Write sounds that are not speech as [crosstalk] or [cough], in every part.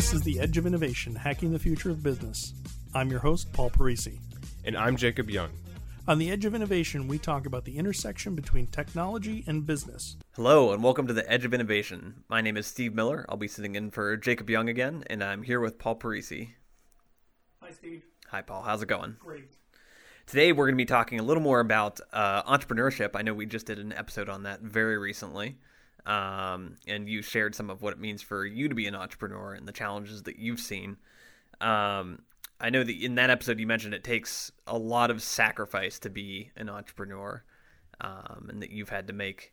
This is The Edge of Innovation Hacking the Future of Business. I'm your host, Paul Parisi. And I'm Jacob Young. On The Edge of Innovation, we talk about the intersection between technology and business. Hello, and welcome to The Edge of Innovation. My name is Steve Miller. I'll be sitting in for Jacob Young again, and I'm here with Paul Parisi. Hi, Steve. Hi, Paul. How's it going? Great. Today, we're going to be talking a little more about uh, entrepreneurship. I know we just did an episode on that very recently. Um, and you shared some of what it means for you to be an entrepreneur and the challenges that you've seen. Um, I know that in that episode you mentioned it takes a lot of sacrifice to be an entrepreneur, um, and that you've had to make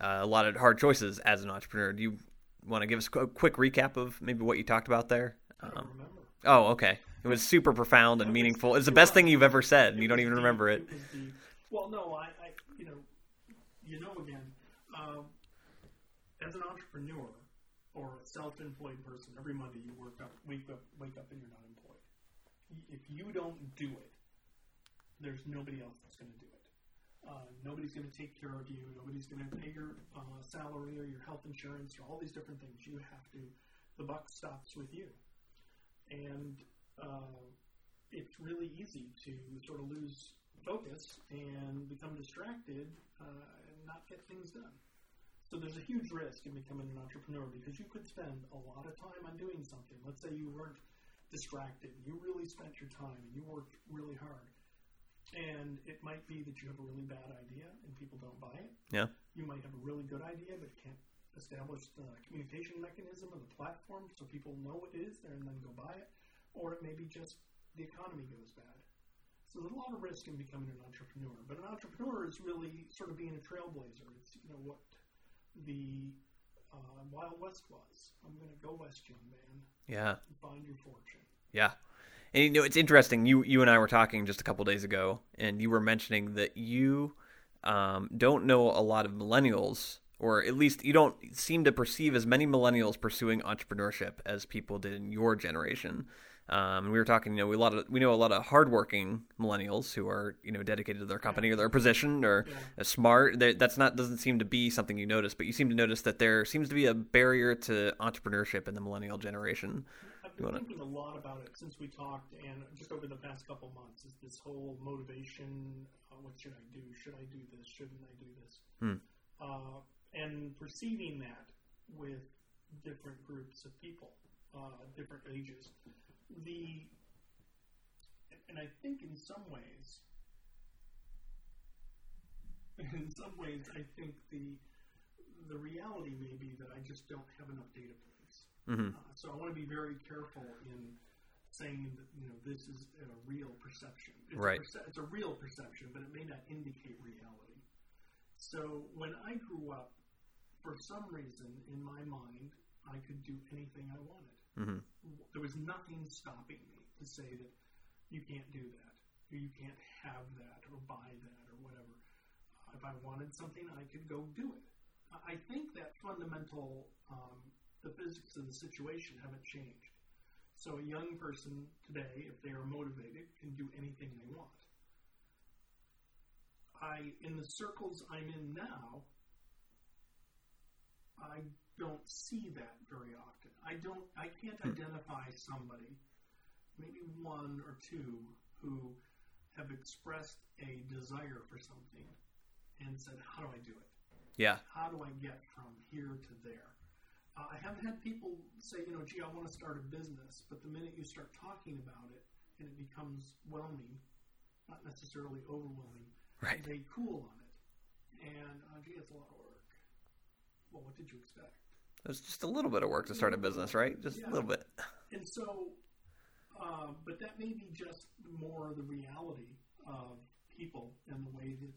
uh, a lot of hard choices as an entrepreneur. Do you want to give us a quick recap of maybe what you talked about there? I don't remember. Oh, okay. It was super profound and meaningful. It's the best thing you've ever said, and you don't even remember it. Well, no, I, I, you know, you know, again, um, as an entrepreneur or a self-employed person, every Monday you work up, wake up, wake up, and you're not employed. If you don't do it, there's nobody else that's going to do it. Uh, nobody's going to take care of you. Nobody's going to pay your uh, salary or your health insurance or all these different things. You have to. The buck stops with you, and uh, it's really easy to sort of lose focus and become distracted uh, and not get things done. So there's a huge risk in becoming an entrepreneur because you could spend a lot of time on doing something. Let's say you weren't distracted, you really spent your time and you worked really hard. And it might be that you have a really bad idea and people don't buy it. Yeah. You might have a really good idea but can't establish the communication mechanism or the platform so people know what it is there and then go buy it. Or it may be just the economy goes bad. So there's a lot of risk in becoming an entrepreneur. But an entrepreneur is really sort of being a trailblazer. It's you know what the uh, Wild West was. I'm going to go west, young man, Yeah. find your fortune. Yeah. And you know, it's interesting. You you and I were talking just a couple days ago, and you were mentioning that you um, don't know a lot of millennials, or at least you don't seem to perceive as many millennials pursuing entrepreneurship as people did in your generation. Um, and we were talking, you know, we a lot of we know a lot of hardworking millennials who are, you know, dedicated to their company or their position or Yeah. smart. They- That's not doesn't seem to be something you notice, but you seem to notice that there seems to be a barrier to entrepreneurship in the millennial generation. I've been thinking a lot about it since we talked, and just over the past couple months, is this whole motivation. Uh, what should I do? Should I do this? Shouldn't I do this? Hmm. Uh, and perceiving that with different groups of people, uh, different ages, the and I think in some ways, in some ways, I think the the reality may be that I just don't have enough data points. hmm Uh, so I want to be very careful in saying that you know this is a real perception. It's Right. A perce- it's a real perception, but it may not indicate reality. So when I grew up, for some reason in my mind, I could do anything I wanted. hmm There was nothing stopping me to say that you can't do that, or you can't have that, or buy that, or whatever. Uh, if I wanted something, I could go do it. I- think that fundamental, um, the physics of the situation haven't changed. So a young person today, if they are motivated, can do anything they want. I, in the circles I'm in now, I don't see that very often. I don't. I can't identify somebody, maybe one or two, who have expressed a desire for something and said, "How do I do it? Yeah. How do I get from here to there?" Uh, I haven't had people say, you know, "Gee, I want to start a business," but the minute you start talking about it and it becomes whelming, not necessarily overwhelming, Right. they cool on it. And uh, gee, it's a lot of work. Well, what did you expect? It's just a little bit of work to start a business, right? Just Yeah. a little bit. And so, uh, but that may be just more the reality of people and the way that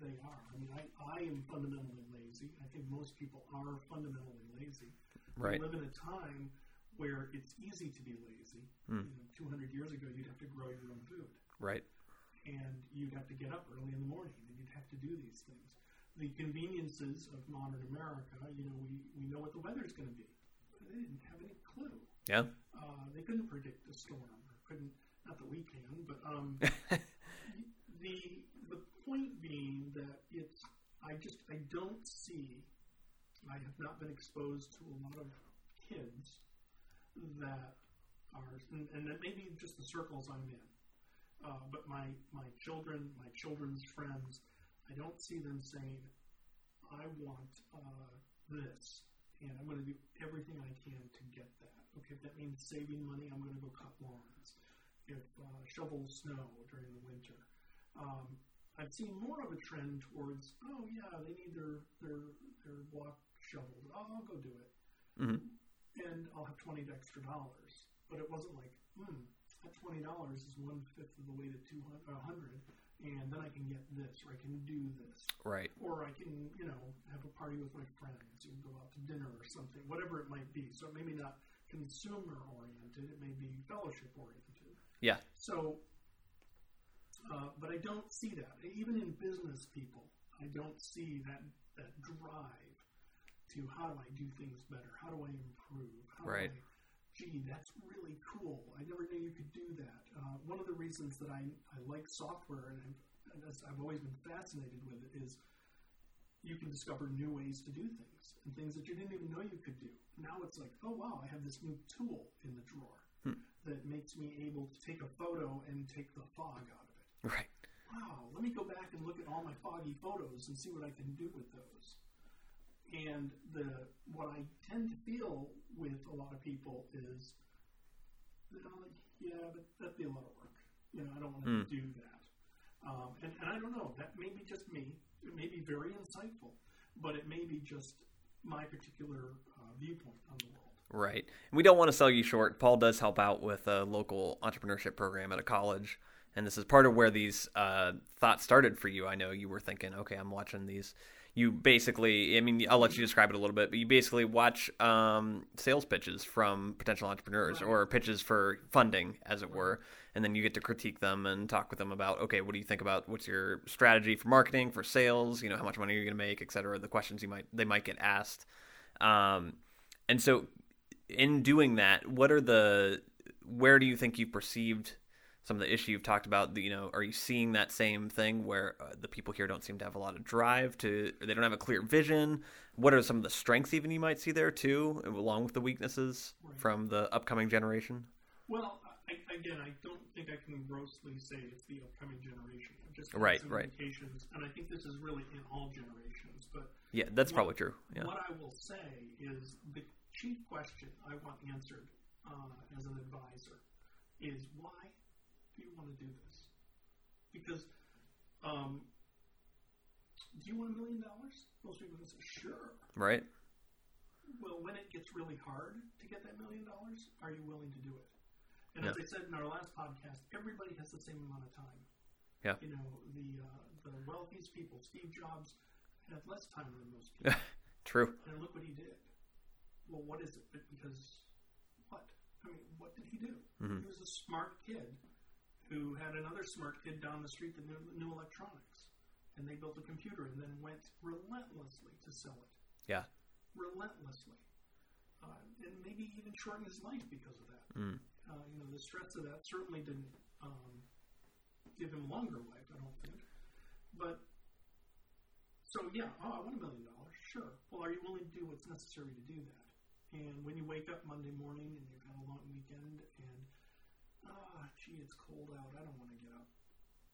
they are. I mean, I, I am fundamentally lazy. I think most people are fundamentally lazy. Right. We live in a time where it's easy to be lazy. Hmm. You know, 200 years ago, you'd have to grow your own food Right. and you'd have to get up early in the morning and you'd have to do these things. The conveniences of modern America, you know, we, we know what the weather's going to be. They didn't have any clue. Yeah. Uh, they couldn't predict a storm, or couldn't. Not that we can, but um, [laughs] the the point being that it's. I just I don't see. I have not been exposed to a lot of kids that are, and, and it may be just the circles I'm in, uh, but my, my children, my children's friends, I don't see them saying, I want uh, this, and I'm going to do everything I can to get that. Okay, if that means saving money, I'm going to go cut lawns. If uh, shovel snow during the winter. Um, I've seen more of a trend towards, oh yeah, they need their their their walk shoveled. Oh, I'll go do it, hmm and I'll have twenty extra dollars. But it wasn't like, hmm, that twenty dollars is one fifth of the way to two hundred, and then I can get this, or I can do this, Right. or I can, you know, have a party with my friends and go out to dinner or something, whatever it might be. So it may be not consumer oriented; it may be fellowship oriented. Yeah. So, uh, but I don't see that. Even in business people, I don't see that that drive to how do I do things better? How do I improve? How Right. Do I, Gee, that's really cool. I never knew you could do that. Uh, one of the reasons that I, I like software and, I've, and I've always been fascinated with it is you can discover new ways to do things and things that you didn't even know you could do. Now it's like, oh wow, I have this new tool in the drawer Hmm. that makes me able to take a photo and take the fog out of it. Right. Wow, let me go back and look at all my foggy photos and see what I can do with those. And the what I tend to feel with a lot of people is, you know, like, yeah, but that'd be a lot of work. You know, I don't want to Mm. do that. Um, and, and I don't know. That may be just me. It may be very insightful, but it may be just my particular uh, viewpoint on the world. Right. And we don't want to sell you short. Paul does help out with a local entrepreneurship program at a college. And this is part of where these uh, thoughts started for you. I know you were thinking, okay, I'm watching these. You basically, I mean, I'll let you describe it a little bit, but you basically watch um, sales pitches from potential entrepreneurs or pitches for funding, as it were. And then you get to critique them and talk with them about, okay, what do you think about what's your strategy for marketing, for sales? You know, how much money are you going to make, et cetera, the questions you might, they might get asked. Um, and so in doing that, what are the where do you think you perceived some of the issue you've talked about? You know, are you seeing that same thing where uh, the people here don't seem to have a lot of drive to, or they don't have a clear vision? What are some of the strengths even you might see there too, along with the weaknesses Right. from the upcoming generation? Well, I, again, I don't think I can grossly say it's the upcoming generation. I've just Right, some right. indications, and I think this is really in all generations. But Yeah, that's What- probably true. Yeah, what I will say is the chief question I want answered uh, as an advisor is why do you want to do this? Because um, do you want a million dollars? Most people would say, sure. right. Well, when it gets really hard to get that million dollars, are you willing to do it? And Yeah. as I said in our last podcast, everybody has the same amount of time. Yeah. You know, the uh, the wealthiest people, Steve Jobs, had less time than most [laughs] people. True. and look what he did. Well, what is it? Because what? I mean, what did he do? Mhm. He was a smart kid who had another smart kid down the street that knew, knew electronics, and they built a computer and then went relentlessly to sell it Yeah. relentlessly, uh, and maybe even shorten his life because of that. Mm. Uh, you know, the stress of that certainly didn't um, give him longer life, I don't think. But so yeah, oh, I want a million dollars, sure. Well, are you willing to do what's necessary to do that? And when you wake up Monday morning and you've had a long weekend and ah, gee, it's cold out, I don't want to get up.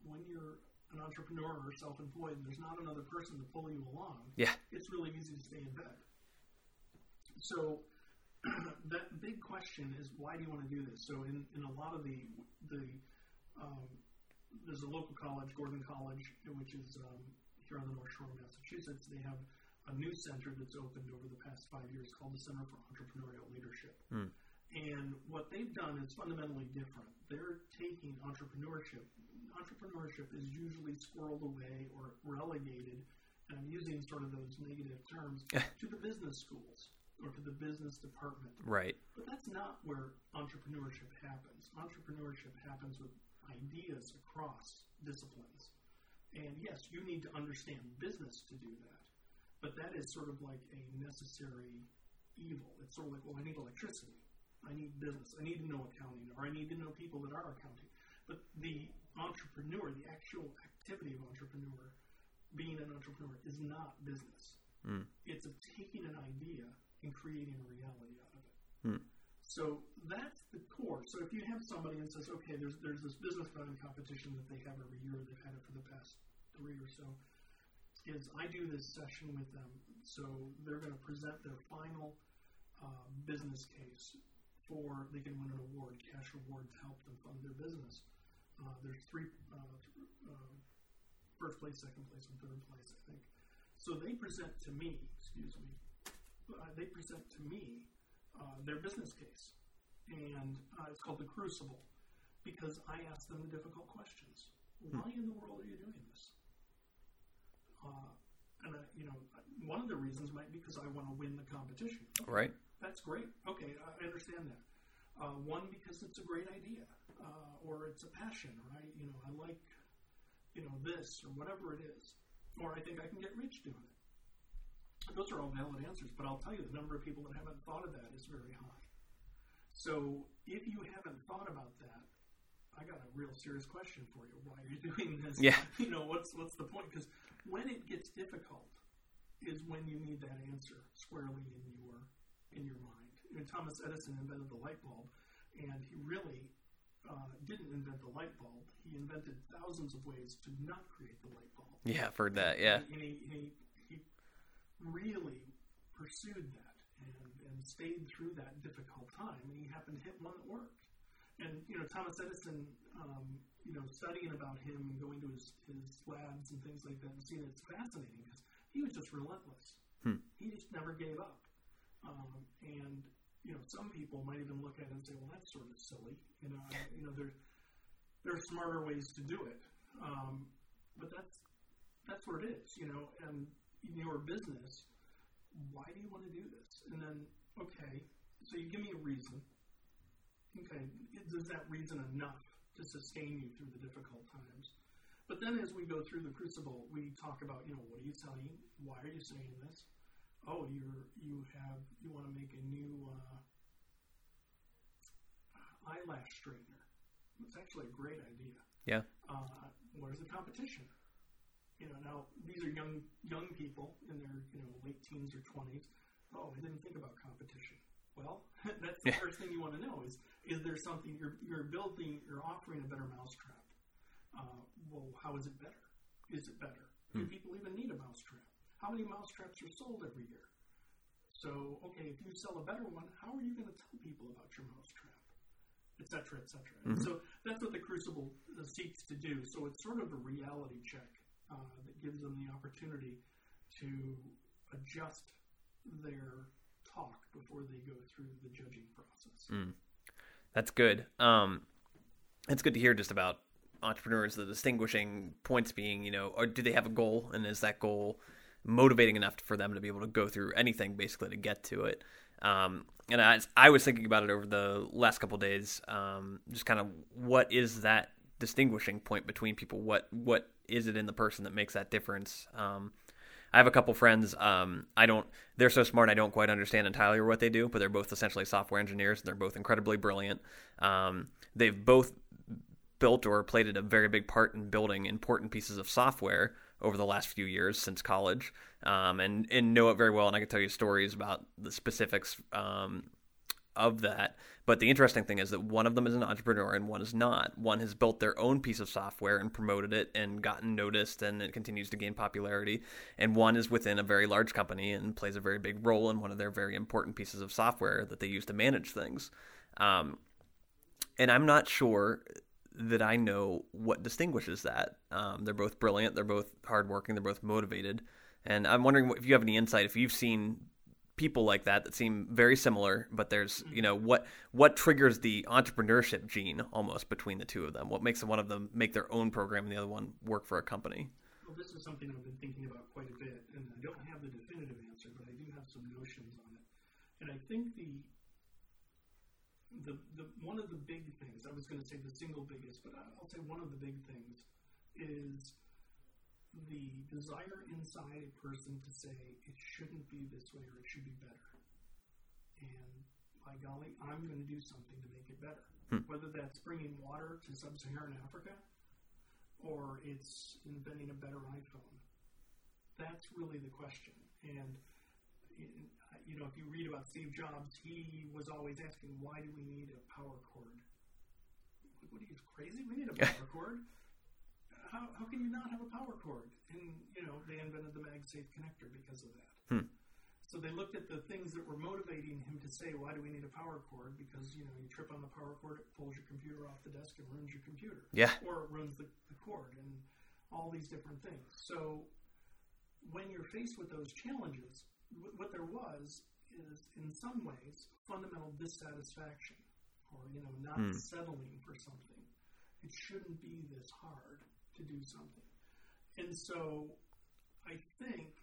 When you're an entrepreneur or self-employed, and there's not another person to pull you along Yeah. it's really easy to stay in bed. So [clears throat] that big question is why do you want to do this? So in, in a lot of the the um, there's a local college, Gordon College, which is um, here on the North Shore of Massachusetts. They have a new center that's opened over the past five years called the Center for Entrepreneurial Leadership. Hmm. They've done is fundamentally different. They're taking entrepreneurship. Entrepreneurship is usually squirreled away or relegated, and I'm using sort of those negative terms, to the business schools or to the business department. Right. But that's not where entrepreneurship happens. Entrepreneurship happens with ideas across disciplines. And yes, you need to understand business to do that. But that is sort of like a necessary evil. It's sort of like, well, I need electricity. I need business. I need to know accounting, or I need to know people that are accounting. But the entrepreneur, the actual activity of entrepreneur, being an entrepreneur, is not business. Mm. It's of taking an idea and creating a reality out of it. Hmm. So that's the core. So if you have somebody and says, okay, there's there's this business plan competition that they have every year, they've had it for the past three or so, is I do this session with them. So they're going to present their final uh, business case for they can win an award, cash award to help them fund their business. Uh, there's three, uh, uh, first place, second place, and third place, I think. So they present to me, excuse me, uh, they present to me uh, their business case, and uh, it's called the Crucible because I ask them the difficult questions. Why in the world are you doing this? Uh, and uh, you know, one of the reasons might be because I want to win the competition. Right. That's great. Okay, I understand that. Uh, one because it's a great idea, uh, or it's a passion, or I, you know, I like, you know, this or whatever it is, or I think I can get rich doing it. Those are all valid answers, but I'll tell you the number of people that haven't thought of that is very high. So if you haven't thought about that, I got a real serious question for you. Why are you [laughs] doing this? Yeah. You know, what's what's the point? Because when it gets difficult, is when you need that answer squarely in your in your mind. You know, Thomas Edison invented the light bulb, and he really uh, didn't invent the light bulb. He invented thousands of ways to not create the light bulb. Yeah, I've heard that. Yeah. And he, and he, he really pursued that and, and stayed through that difficult time. And he happened to hit one that worked. And, you know, Thomas Edison, um, you know, studying about him and going to his, his labs and things like that and seeing it's fascinating because he was just relentless. Hmm. He just never gave up. Um, and, you know, some people might even look at it and say, well, that's sort of silly. You know, I, you know, there, there are smarter ways to do it. Um, but that's, that's what it is, you know, and in your business, why do you want to do this? And then, okay, so you give me a reason. Okay, is that reason enough to sustain you through the difficult times? But then as we go through the crucible, we talk about, you know, what are you selling? Why are you saying this? Oh, you're, you have, you want to make a new uh, eyelash straightener. It's actually a great idea. Yeah. Uh, where's the competition? You know, now these are young young people in their you know late teens or twenties. Oh, I didn't think about competition. Well, [laughs] that's the Yeah. first thing you want to know is is there something you're you're building, you're offering a better mousetrap. Uh, well, how is it better? Is it better? Do people even need a mousetrap? How many mousetraps are sold every year? So, okay, if you sell a better one, how are you going to tell people about your mousetrap? Et cetera, et cetera. And so that's what the Crucible uh, seeks to do. So it's sort of a reality check uh, that gives them the opportunity to adjust their talk before they go through the judging process. That's good. Um, it's good to hear just about entrepreneurs. The distinguishing points being, you know, or do they have a goal, and is that goal motivating enough for them to be able to go through anything basically to get to it? Um, and I, I was thinking about it over the last couple days. Um, just kind of what is that distinguishing point between people? What what is it in the person that makes that difference? Um, I have a couple friends. Um, I don't. They're so smart. I don't quite understand entirely what they do, but they're both essentially software engineers. And they're both incredibly brilliant. Um, they've both built or played a very big part in building important pieces of software over the last few years since college, um, and and know it very well. And I can tell you stories about the specifics um, of that. But the interesting thing is that one of them is an entrepreneur and one is not. One has built their own piece of software and promoted it and gotten noticed and it continues to gain popularity. And one is within a very large company and plays a very big role in one of their very important pieces of software that they use to manage things. Um, and I'm not sure that I know what distinguishes that. Um, they're both brilliant. They're both hardworking. They're both motivated. And I'm wondering if you have any insight, if you've seen people like that that seem very similar, but there's you know what what triggers the entrepreneurship gene almost between the two of them. What makes one of them make their own program and the other one work for a company? Well, this is something I've been thinking about quite a bit, and I don't have the definitive answer, but I do have some notions on it. And I think the the, the one of the big things I was going to say the single biggest, but I'll say one of the big things is the desire inside a person to say it shouldn't be this way or it should be better. And by golly, I'm going to do something to make it better. Hmm. Whether that's bringing water to sub-Saharan Africa or it's inventing a better iPhone. That's really the question. And you know, if you read about Steve Jobs, he was always asking, why do we need a power cord? What are you crazy? We need a power [laughs] cord. How, how can you not have a power cord? And you know, they invented the MagSafe connector because of that. Hmm. So they looked at the things that were motivating him to say, "Why do we need a power cord?" Because you know, you trip on the power cord, it pulls your computer off the desk and ruins your computer. Yeah. Or it ruins the, the cord, and all these different things. So when you're faced with those challenges, what there was is, in some ways, fundamental dissatisfaction, or you know, not Hmm. settling for something. It shouldn't be this hard to do something, and so I think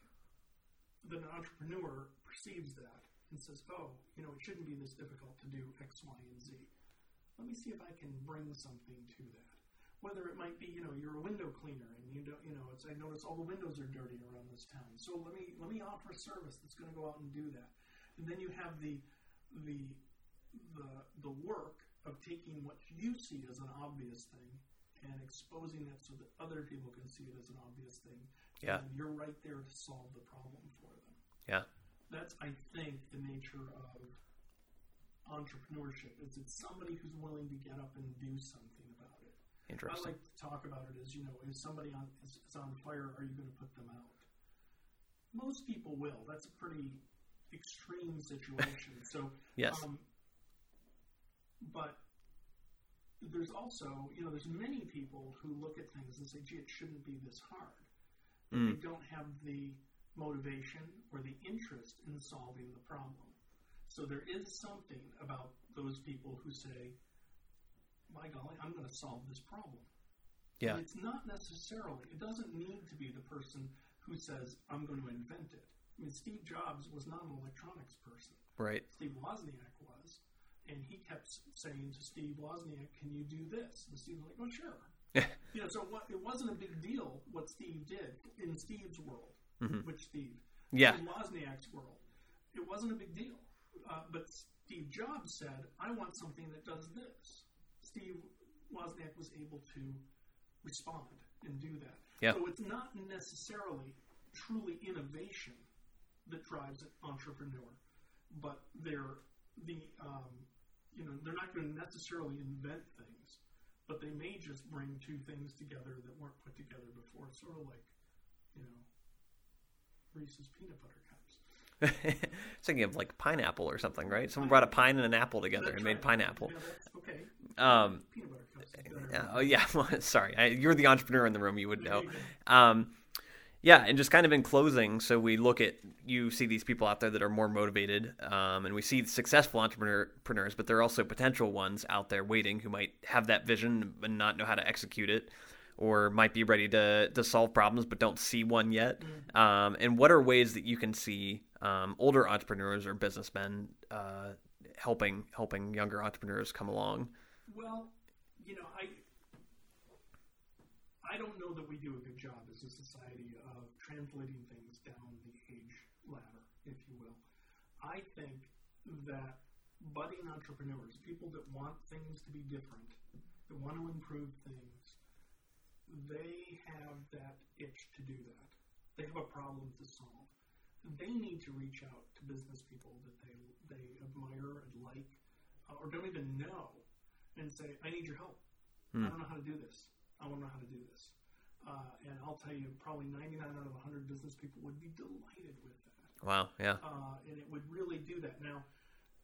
that an entrepreneur perceives that and says, "Oh, you know, it shouldn't be this difficult to do X, Y, and Z. Let me see if I can bring something to that." Whether it might be, you know, you're a window cleaner and you don't, you know, it's, I notice all the windows are dirty around this town. So let me let me offer a service that's going to go out and do that. And then you have the the the the work of taking what you see as an obvious thing and exposing it so that other people can see it as an obvious thing. Yeah. And you're right there to solve the problem for them. Yeah. That's I think the nature of entrepreneurship is it's somebody who's willing to get up and do something it. I like to talk about it as you know, if somebody on is, is on fire, are you going to put them out? Most people will. That's a pretty extreme situation. So [laughs] Yes. um, but there's also, you know, there's many people who look at things and say, gee, it shouldn't be this hard. Mm. they don't have the motivation or the interest in solving the problem. So there is something about those people who say, my golly, I'm going to solve this problem. Yeah. And it's not necessarily, it doesn't need to be the person who says, I'm going to invent it. I mean, Steve Jobs was not an electronics person. Right. Steve Wozniak was. And he kept saying to Steve Wozniak, "Can you do this?" And Steve was like, "Oh, sure." [laughs] you know, so what, it wasn't a big deal what Steve did in Steve's world. Mhm. Which Steve? Yeah. In Wozniak's world, it wasn't a big deal. Uh, but Steve Jobs said, "I want something that does this." Wozniak was able to respond and do that. Yeah. So it's not necessarily truly innovation that drives an entrepreneur, but they're the um, you know they're not going to necessarily invent things, but they may just bring two things together that weren't put together before. Sort of like you know Reese's peanut butter. [laughs] Thinking of like pineapple or something, right? Someone brought a pine and an apple together and made pineapple. Okay. Um, Peanut butter cups. is better. yeah, oh yeah. [laughs] Sorry, I, you're the entrepreneur in the room. You would know. [laughs] Um, yeah, and just kind of in closing, so we look at you see these people out there that are more motivated, um, and we see successful entrepreneurs, but there are also potential ones out there waiting who might have that vision and not know how to execute it, or might be ready to to solve problems but don't see one yet. Um, and what are ways that you can see um, older entrepreneurs or businessmen uh, helping helping younger entrepreneurs come along? Well, you know, I I don't know that we do a good job as a society of translating things down the age ladder, if you will. I think that budding entrepreneurs, people that want things to be different, that want to improve things, they have that itch to do that. They have a problem to solve. They need to reach out to business people that they they admire and like, uh, or don't even know, and say, "I need your help. I don't know how to do this. I want to know how to do this." Uh, and I'll tell you, probably 99 out of 100 business people would be delighted with that Wow, yeah, uh, and it would really do that. Now,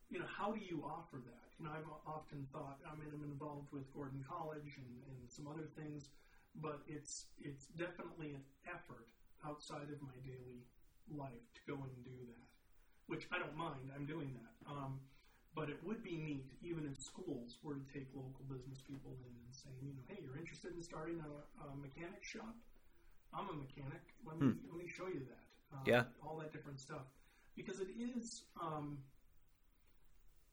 you know, how do you offer that? You know, I've often thought. I mean, I'm involved with Gordon College and, and some other things, but it's it's definitely an effort outside of my daily life to go and do that, which I don't mind. I'm doing that. Um, but it would be neat, even if schools were to take local business people in and saying, you know, hey, you're interested in starting a, a mechanic shop? I'm a mechanic. Let me let me show you that. Uh, Yeah. all that different stuff, because it is. Um,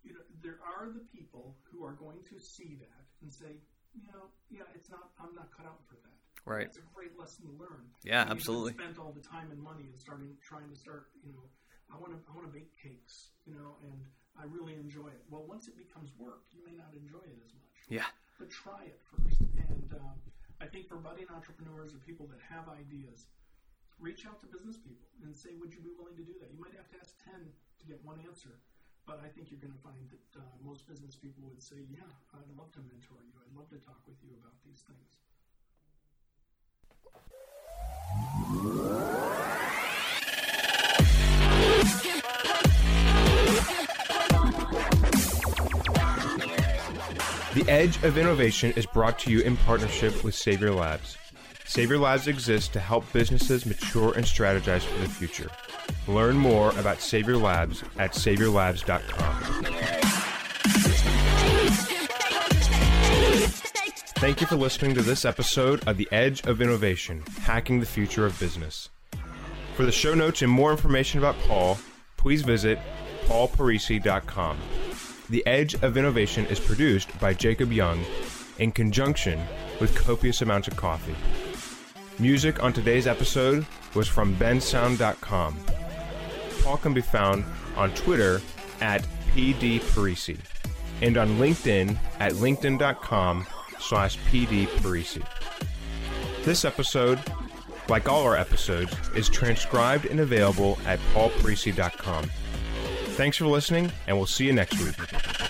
you know, there are the people who are going to see that and say, you know, yeah, it's not. I'm not cut out for that. right, It's a great lesson to learn. yeah, And absolutely, Spent all the time and money and starting trying to start. You know, I want to I want to bake cakes. You know, and I really enjoy it. Well, once it becomes work, you may not enjoy it as much. yeah, But try it first. And um, I think for budding entrepreneurs or people that have ideas, reach out to business people and say, would you be willing to do that? You might have to ask 10 to get one answer, but I think you're going to find that uh, most business people would say, yeah, I'd love to mentor you. I'd love to talk with you about these things. The Edge of Innovation is brought to you in partnership with Savior Labs. Savior Labs exists to help businesses mature and strategize for the future. Learn more about Savior Labs at saviorlabs.com. Thank you for listening to this episode of The Edge of Innovation Hacking the Future of Business. For the show notes and more information about Paul, please visit paulparisi.com. The Edge of Innovation is produced by Jacob Young in conjunction with copious amounts of coffee. Music on today's episode was from bensound.com. Paul can be found on Twitter at pdparisi and on LinkedIn at linkedin.com slash pdparisi. This episode, like all our episodes, is transcribed and available at paulparisi.com. Thanks for listening, and we'll see you next week.